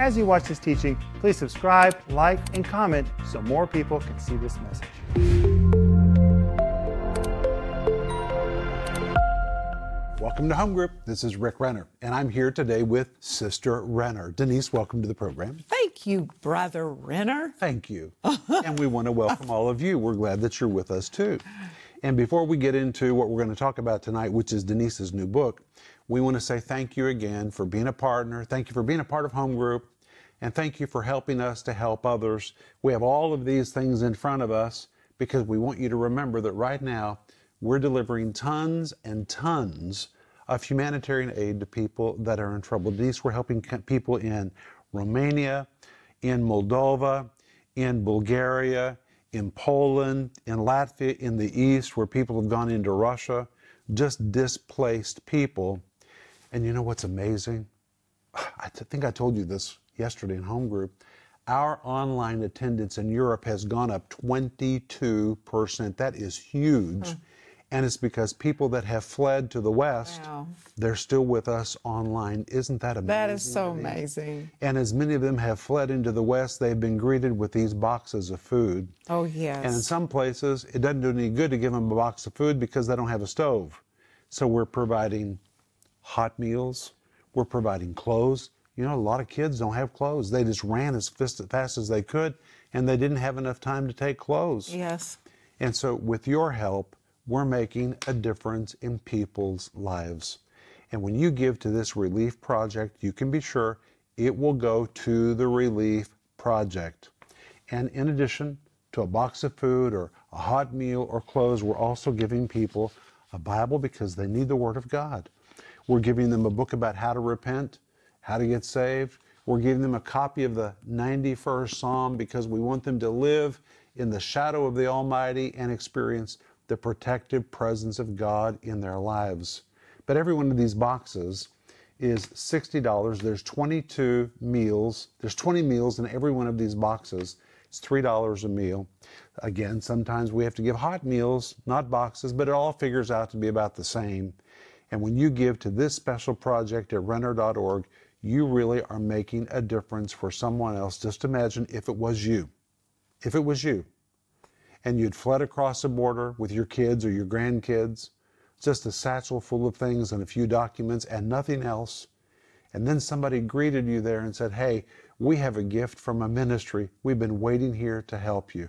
As you watch this teaching, please subscribe, like, and comment so more people can see this message. Welcome to Home Group. This is Rick Renner, and I'm here today with Sister Renner. Denise, welcome to the program. Thank you, Brother Renner. Thank you. and we want to welcome all of you. We're glad that you're with us too. And before we get into what we're going to talk about tonight, which is Denise's new book, we want to say thank you again for being a partner. Thank you for being a part of Home Group. And thank you for helping us to help others. We have all of these things in front of us because we want you to remember that right now we're delivering tons and tons of humanitarian aid to people that are in trouble. Denise, we're helping people in Romania, in Moldova, in Bulgaria, in Poland, in Latvia, in the East, where people have gone into Russia, just displaced people. And you know what's amazing? I think I told you this yesterday in home group. Our online attendance in Europe has gone up 22%. That is huge. Hmm. And it's because people that have fled to the West, wow. they're still with us online. Isn't that amazing? That is so amazing. And as many of them have fled into the West, they've been greeted with these boxes of food. Oh, yes. And in some places, it doesn't do any good to give them a box of food because they don't have a stove. So we're providing hot meals, we're providing clothes. You know, a lot of kids don't have clothes. They just ran as fast as they could, and they didn't have enough time to take clothes. Yes. And so, with your help, we're making a difference in people's lives. And when you give to this relief project, you can be sure it will go to the relief project. And in addition to a box of food or a hot meal or clothes, we're also giving people a Bible because they need the Word of God. We're giving them a book about how to repent, how to get saved. We're giving them a copy of the 91st Psalm because we want them to live in the shadow of the Almighty and experience the protective presence of God in their lives. But every one of these boxes is $60. There's 22 meals. There's 20 meals in every one of these boxes. It's $3 a meal. Again, sometimes we have to give hot meals, not boxes, but it all figures out to be about the same. And when you give to this special project at renner.org, you really are making a difference for someone else. Just imagine if it was you. If it was you and you'd fled across the border with your kids or your grandkids, just a satchel full of things and a few documents and nothing else. And then somebody greeted you there and said, Hey, we have a gift from a ministry. We've been waiting here to help you.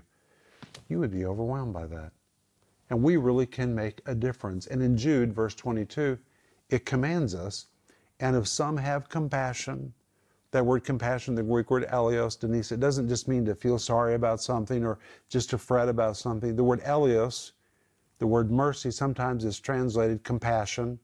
You would be overwhelmed by that. And we really can make a difference. And in Jude, verse 22, it commands us, and if some have compassion, that word compassion, the Greek word eleos, Denise, it doesn't just mean to feel sorry about something or just to fret about something. The word eleos, the word mercy, sometimes is translated compassion.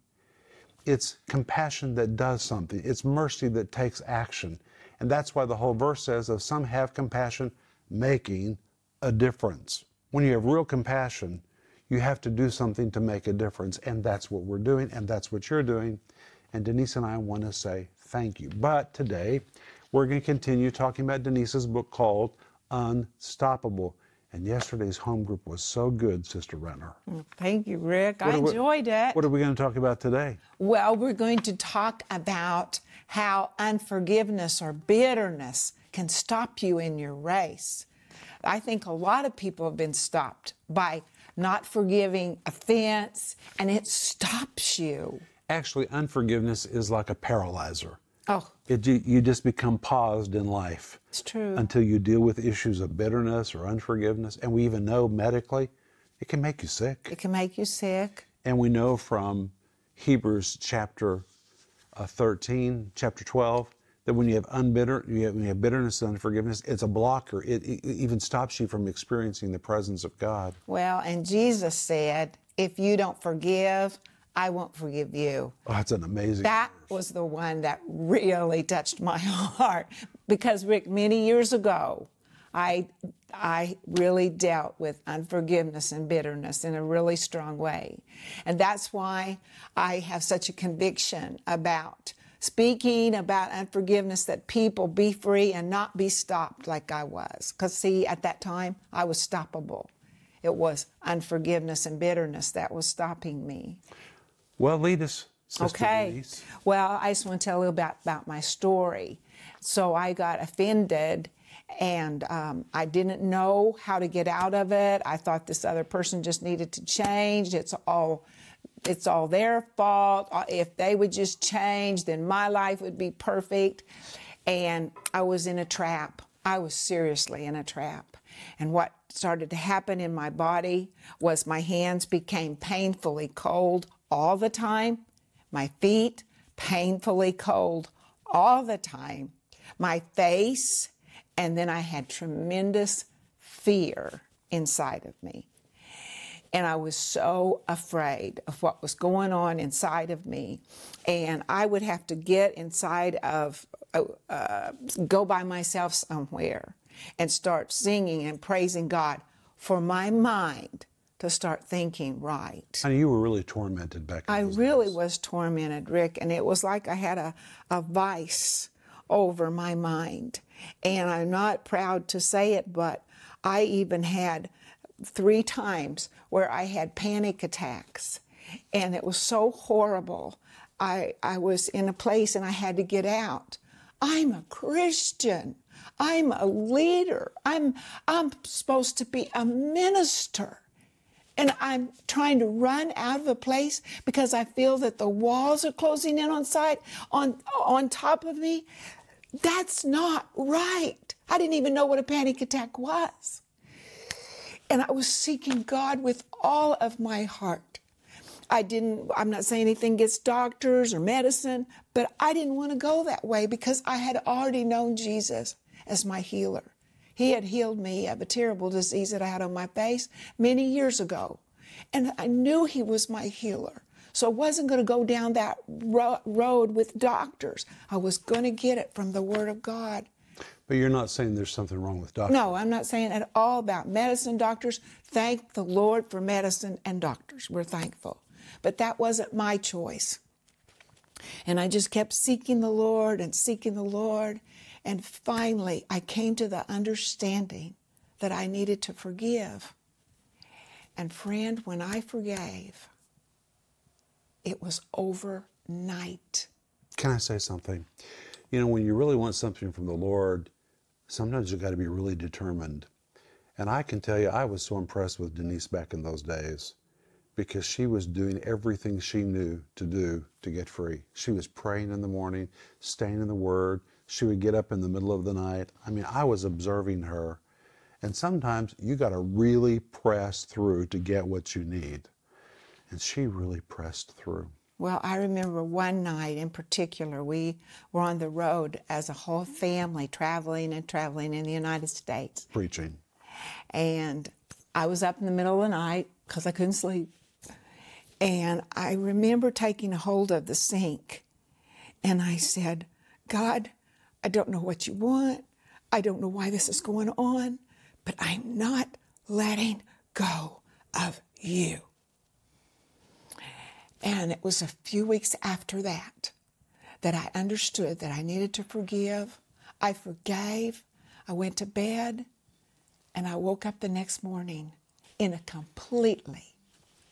It's compassion that does something. It's mercy that takes action. And that's why the whole verse says, if some have compassion, making a difference. When you have real compassion, you have to do something to make a difference. And that's what we're doing, and that's what you're doing. And Denise and I want to say thank you. But today, we're going to continue talking about Denise's book called Unstoppable. And yesterday's home group was so good, Sister Renner. Thank you, Rick. What I enjoyed it. What are we going to talk about today? Well, we're going to talk about how unforgiveness or bitterness can stop you in your race. I think a lot of people have been stopped by not forgiving offense, and it stops you. Actually, unforgiveness is like a paralyzer. Oh. It, you, you just become paused in life. It's true. Until you deal with issues of bitterness or unforgiveness. And we even know medically, it can make you sick. It can make you sick. And we know from Hebrews chapter uh, 13, chapter 12, that when you have unbitter, you have, when you have bitterness and unforgiveness, it's a blocker. It, it even stops you from experiencing the presence of God. Well, and Jesus said, if you don't forgive, I won't forgive you. Oh, that's an amazing. That verse. was the one that really touched my heart because Rick, many years ago, I I really dealt with unforgiveness and bitterness in a really strong way. And that's why I have such a conviction about speaking about unforgiveness that people be free and not be stopped like I was. Because, see, at that time, I was stoppable. It was unforgiveness and bitterness that was stopping me. Well, lead us. Sister okay. Denise. Well, I just want to tell you about, about my story. so I got offended and um, I didn't know how to get out of it. I thought this other person just needed to change. It's all it's all their fault. Uh, If they would just change, then my life would be perfect. And I was in a trap. I was seriously in a trap. And what started to happen in my body was my hands became painfully cold all the time, my feet painfully cold all the time, my face, and then I had tremendous fear inside of me. And I was so afraid of what was going on inside of me. And I would have to get inside of, uh, uh, go by myself somewhere and start singing and praising God for my mind to start thinking right. And you were really tormented back I really days. was tormented, Rick, and it was like I had a, a vice over my mind. And I'm not proud to say it, but I even had three times where I had panic attacks. And it was so horrible. I, I was in a place and I had to get out. I'm a Christian. I'm a leader. I'm, I'm supposed to be a minister and I'm trying to run out of a place because I feel that the walls are closing in on side on on top of me. That's not right. I didn't even know what a panic attack was. And I was seeking God with all of my heart. I didn't, I'm not saying anything against doctors or medicine, but I didn't want to go that way because I had already known Jesus as my healer. He had healed me of a terrible disease that I had on my face many years ago. And I knew He was my healer. So I wasn't going to go down that ro- road with doctors. I was going to get it from the Word of God. But you're not saying there's something wrong with doctors. No, I'm not saying at all about medicine doctors. Thank the Lord for medicine and doctors. We're thankful. But that wasn't my choice. And I just kept seeking the Lord and seeking the Lord. And finally, I came to the understanding that I needed to forgive. And friend, when I forgave, it was overnight. Can I say something? You know, when you really want something from the Lord, sometimes you got to be really determined. And I can tell you, I was so impressed with Denise back in those days because she was doing everything she knew to do to get free. She was praying in the morning, staying in the Word. She would get up in the middle of the night. I mean, I was observing her. And sometimes you got to really press through to get what you need. And she really pressed through. Well, I remember one night in particular, we were on the road as a whole family traveling and traveling in the United States. Preaching. And I was up in the middle of the night because I couldn't sleep. And I remember taking a hold of the sink and I said, God, I don't know what you want. I don't know why this is going on, but I'm not letting go of you. And it was a few weeks after that that I understood that I needed to forgive. I forgave. I went to bed and I woke up the next morning in a completely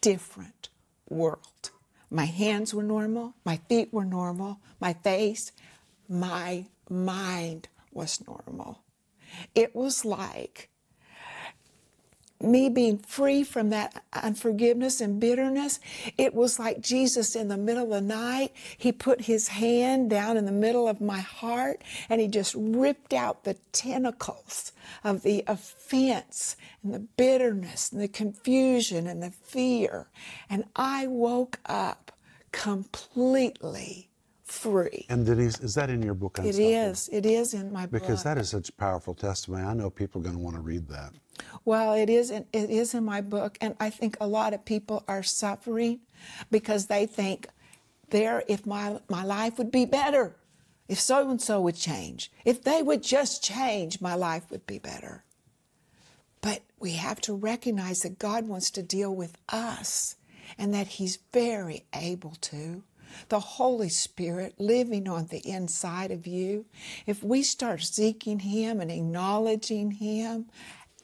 different world. My hands were normal, my feet were normal, my face, my mind was normal. It was like me being free from that unforgiveness and bitterness, it was like Jesus in the middle of the night. He put his hand down in the middle of my heart and he just ripped out the tentacles of the offense and the bitterness and the confusion and the fear. And I woke up completely free. And Denise, is that in your book? It is. It is in my book. Because that is such a powerful testimony. I know people are going to want to read that. Well, it is. In, it is in my book, and I think a lot of people are suffering because they think, "There, if my my life would be better, if so and so would change, if they would just change, my life would be better." But we have to recognize that God wants to deal with us, and that He's very able to. The Holy Spirit living on the inside of you. If we start seeking Him and acknowledging Him,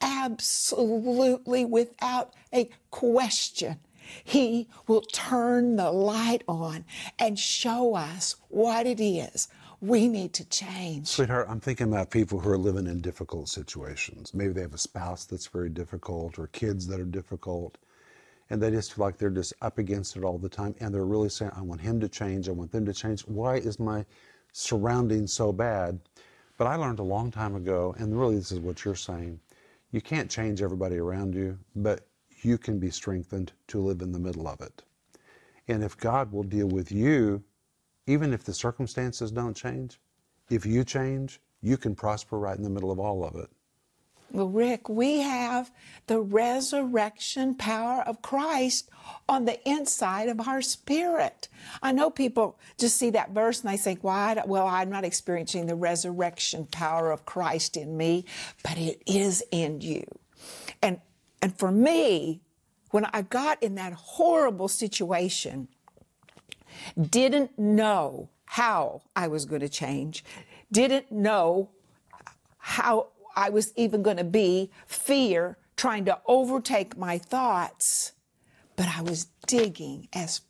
absolutely without a question, He will turn the light on and show us what it is we need to change. Sweetheart, I'm thinking about people who are living in difficult situations. Maybe they have a spouse that's very difficult or kids that are difficult, and they just feel like they're just up against it all the time. And they're really saying, I want him to change. I want them to change. Why is my surrounding so bad? But I learned a long time ago, and really this is what you're saying you can't change everybody around you, but you can be strengthened to live in the middle of it. And if God will deal with you, even if the circumstances don't change, if you change, you can prosper right in the middle of all of it. Well, Rick, we have the resurrection power of Christ on the inside of our spirit. I know people just see that verse and they think, why? Well, I'm not experiencing the resurrection power of Christ in me, but it is in you. And, and for me, when I got in that horrible situation, didn't know how I was going to change, didn't know how I was even going to be fear trying to overtake my thoughts, but I was digging as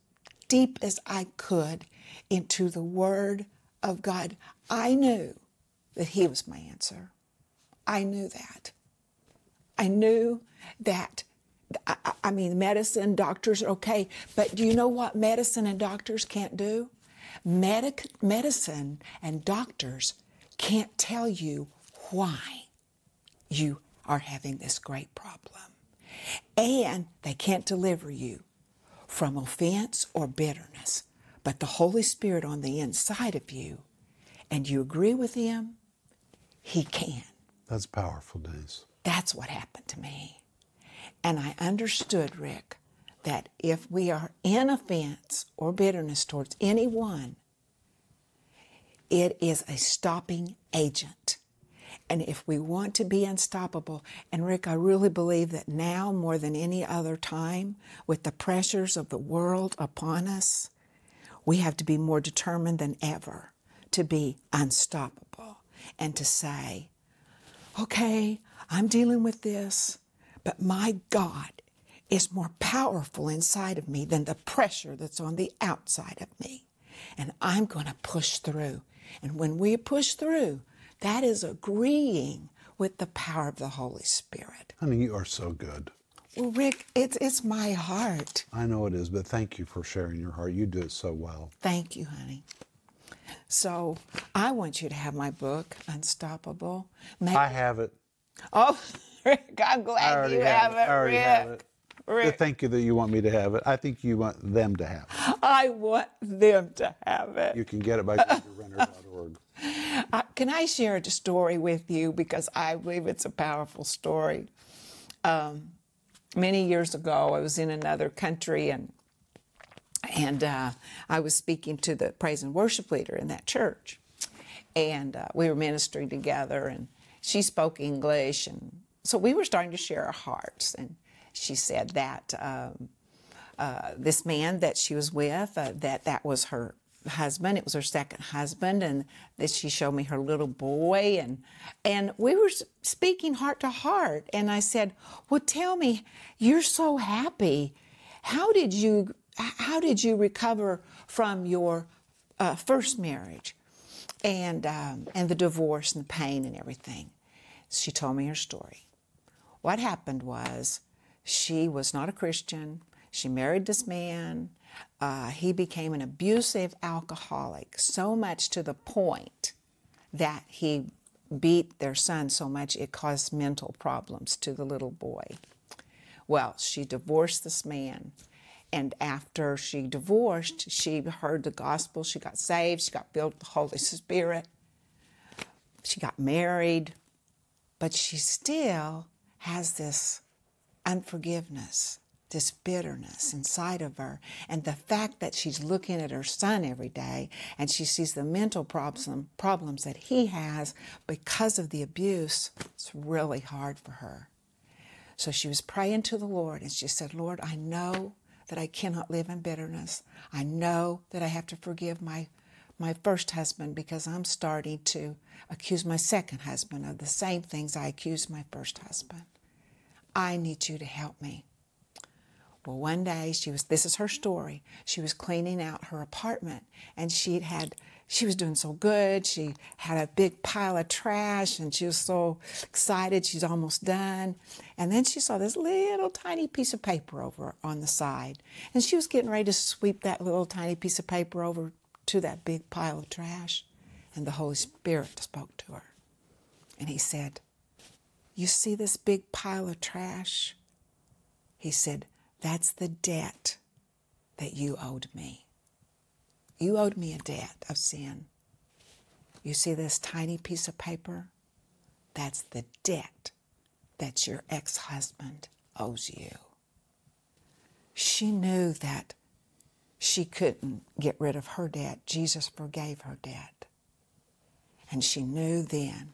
deep as I could into the Word of God. I knew that He was my answer. I knew that. I knew that. I, mean, medicine, doctors are okay, but do you know what medicine and doctors can't do? Medic, medicine and doctors can't tell you why you are having this great problem. And they can't deliver you from offense or bitterness. But the Holy Spirit on the inside of you, and you agree with Him, He can. That's powerful, Denise. That's what happened to me. And I understood, Rick, that if we are in offense or bitterness towards anyone, it is a stopping agent. And if we want to be unstoppable, and Rick, I really believe that now more than any other time, with the pressures of the world upon us, we have to be more determined than ever to be unstoppable and to say, okay, I'm dealing with this, but my God is more powerful inside of me than the pressure that's on the outside of me. And I'm going to push through. And when we push through, that is agreeing with the power of the Holy Spirit. Honey, you are so good. Well, Rick, it's, it's my heart. I know it is, but thank you for sharing your heart. You do it so well. Thank you, honey. So I want you to have my book, Unstoppable. May- I have it. Oh, Rick, I'm glad you have, have, it. I already Rick. have it. Rick. Thank you that you want me to have it. I think you want them to have it. I want them to have it. You can get it by renner.org. Uh, can I share a story with you because I believe it's a powerful story. Um, many years ago, I was in another country and and uh, I was speaking to the praise and worship leader in that church, and uh, we were ministering together, and she spoke English, and so we were starting to share our hearts, and she said that. Um, uh, this man that she was with, uh, that that was her husband. It was her second husband, and that she showed me her little boy, and and we were speaking heart to heart. And I said, "Well, tell me, you're so happy. How did you how did you recover from your uh, first marriage, and um, and the divorce and the pain and everything?" She told me her story. What happened was, she was not a Christian. She married this man. Uh, he became an abusive alcoholic, so much to the point that he beat their son so much it caused mental problems to the little boy. Well, she divorced this man. And after she divorced, she heard the gospel. She got saved. She got filled with the Holy Spirit. She got married. But she still has this unforgiveness this bitterness inside of her. And the fact that she's looking at her son every day and she sees the mental problem, problems that he has because of the abuse, it's really hard for her. So she was praying to the Lord and she said, Lord, I know that I cannot live in bitterness. I know that I have to forgive my, my first husband because I'm starting to accuse my second husband of the same things I accused my first husband. I need you to help me. Well, one day she was, this is her story. She was cleaning out her apartment and she'd had, she was doing so good. She had a big pile of trash and she was so excited. She's almost done. And then she saw this little tiny piece of paper over on the side. And she was getting ready to sweep that little tiny piece of paper over to that big pile of trash. And the Holy Spirit spoke to her. And he said, You see this big pile of trash? He said, That's the debt that you owed me. You owed me a debt of sin. You see this tiny piece of paper? That's the debt that your ex husband owes you. She knew that she couldn't get rid of her debt. Jesus forgave her debt. And she knew then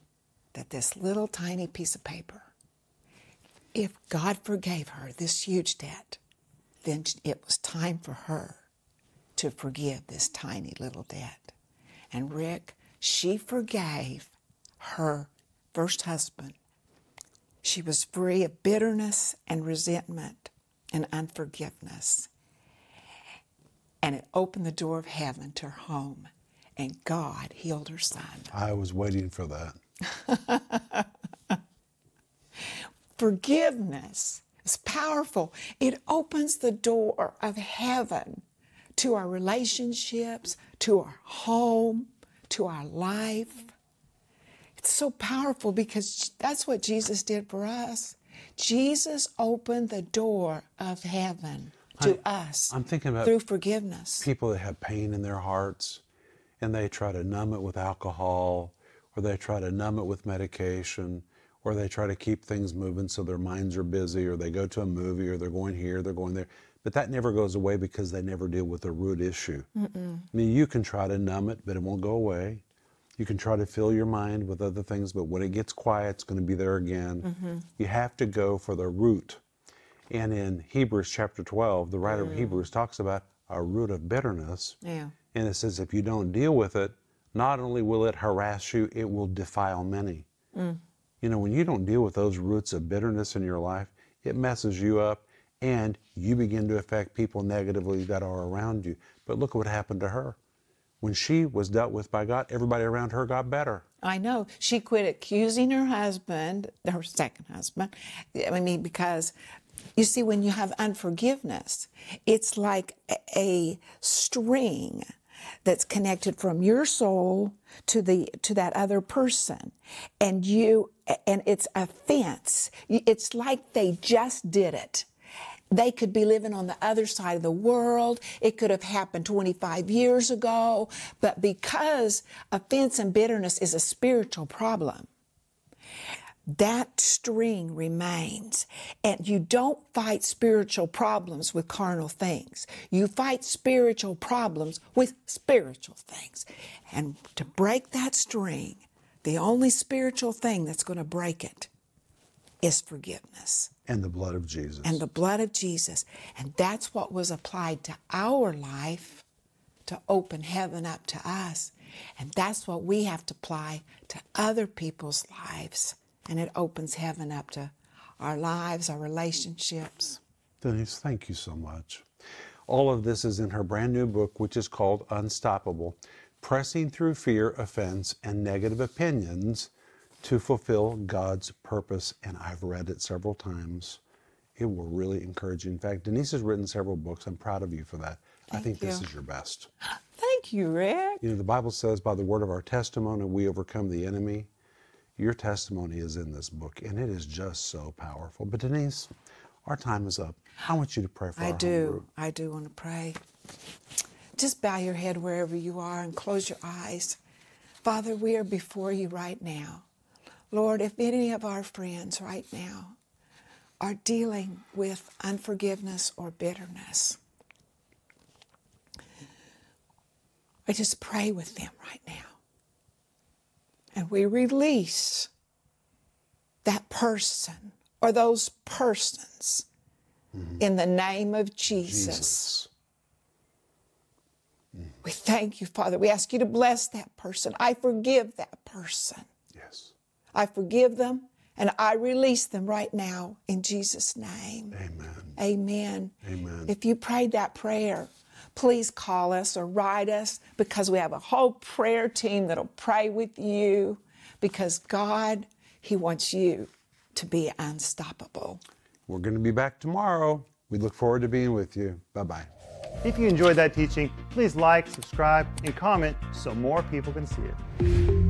that this little tiny piece of paper, if God forgave her this huge debt, then it was time for her to forgive this tiny little debt. And Rick, she forgave her first husband. She was free of bitterness and resentment and unforgiveness. And it opened the door of heaven to her home. And God healed her son. I was waiting for that. Forgiveness is powerful. It opens the door of heaven to our relationships, to our home, to our life. It's so powerful because that's what Jesus did for us. Jesus opened the door of heaven to us I'm thinking about through forgiveness. people that have pain in their hearts and they try to numb it with alcohol or they try to numb it with medication or they try to keep things moving so their minds are busy or they go to a movie or they're going here, they're going there. But that never goes away because they never deal with the root issue. I mean, you can try to numb it, but it won't go away. You can try to fill your mind with other things, but when it gets quiet, it's going to be there again. Mm-hmm. You have to go for the root. And in Hebrews chapter 12, the writer of mm. Hebrews talks about a root of bitterness. Yeah. And it says if you don't deal with it, not only will it harass you, it will defile many. Mm. You know, when you don't deal with those roots of bitterness in your life, it messes you up and you begin to affect people negatively that are around you. But look what happened to her. When she was dealt with by God, everybody around her got better. I know. She quit accusing her husband, her second husband. I mean, because you see, when you have unforgiveness, it's like a- a string that's connected from your soul to the to that other person and you and it's a fence it's like they just did it they could be living on the other side of the world. It could have happened 25 years ago. But because offense and bitterness is a spiritual problem, that string remains. And you don't fight spiritual problems with carnal things. You fight spiritual problems with spiritual things. And to break that string, the only spiritual thing that's going to break it is forgiveness And the blood of Jesus. and the blood of Jesus. And that's what was applied to our life to open heaven up to us. And that's what we have to apply to other people's lives. And it opens heaven up to our lives, our relationships. Denise, thank you so much. All of this is in her brand new book, which is called Unstoppable Pressing Through Fear, Offense, and Negative Opinions to Fulfill God's Purpose. And I've read it several times. It will really encourage you. In fact, Denise has written several books. I'm proud of you for that. Thank I think this is your best. Thank you, Rick. You know, the Bible says, by the word of our testimony, we overcome the enemy. Your testimony is in this book, and it is just so powerful. But Denise, our time is up. I want you to pray for us. I do. I do want to pray. Just bow your head wherever you are and close your eyes. Father, we are before you right now. Lord, if any of our friends right now are dealing with unforgiveness or bitterness, I just pray with them right now. And we release that person or those persons mm-hmm. in the name of Jesus. Jesus. Mm. We thank you, Father. We ask you to bless that person. I forgive that person. Yes. I forgive them And I release them right now in Jesus' name. Amen. Amen. Amen. If you prayed that prayer, please call us or write us because we have a whole prayer team that'll pray with you because God, He wants you to be unstoppable. We're going to be back tomorrow. We look forward to being with you. Bye bye. If you enjoyed that teaching, please like, subscribe, and comment so more people can see it.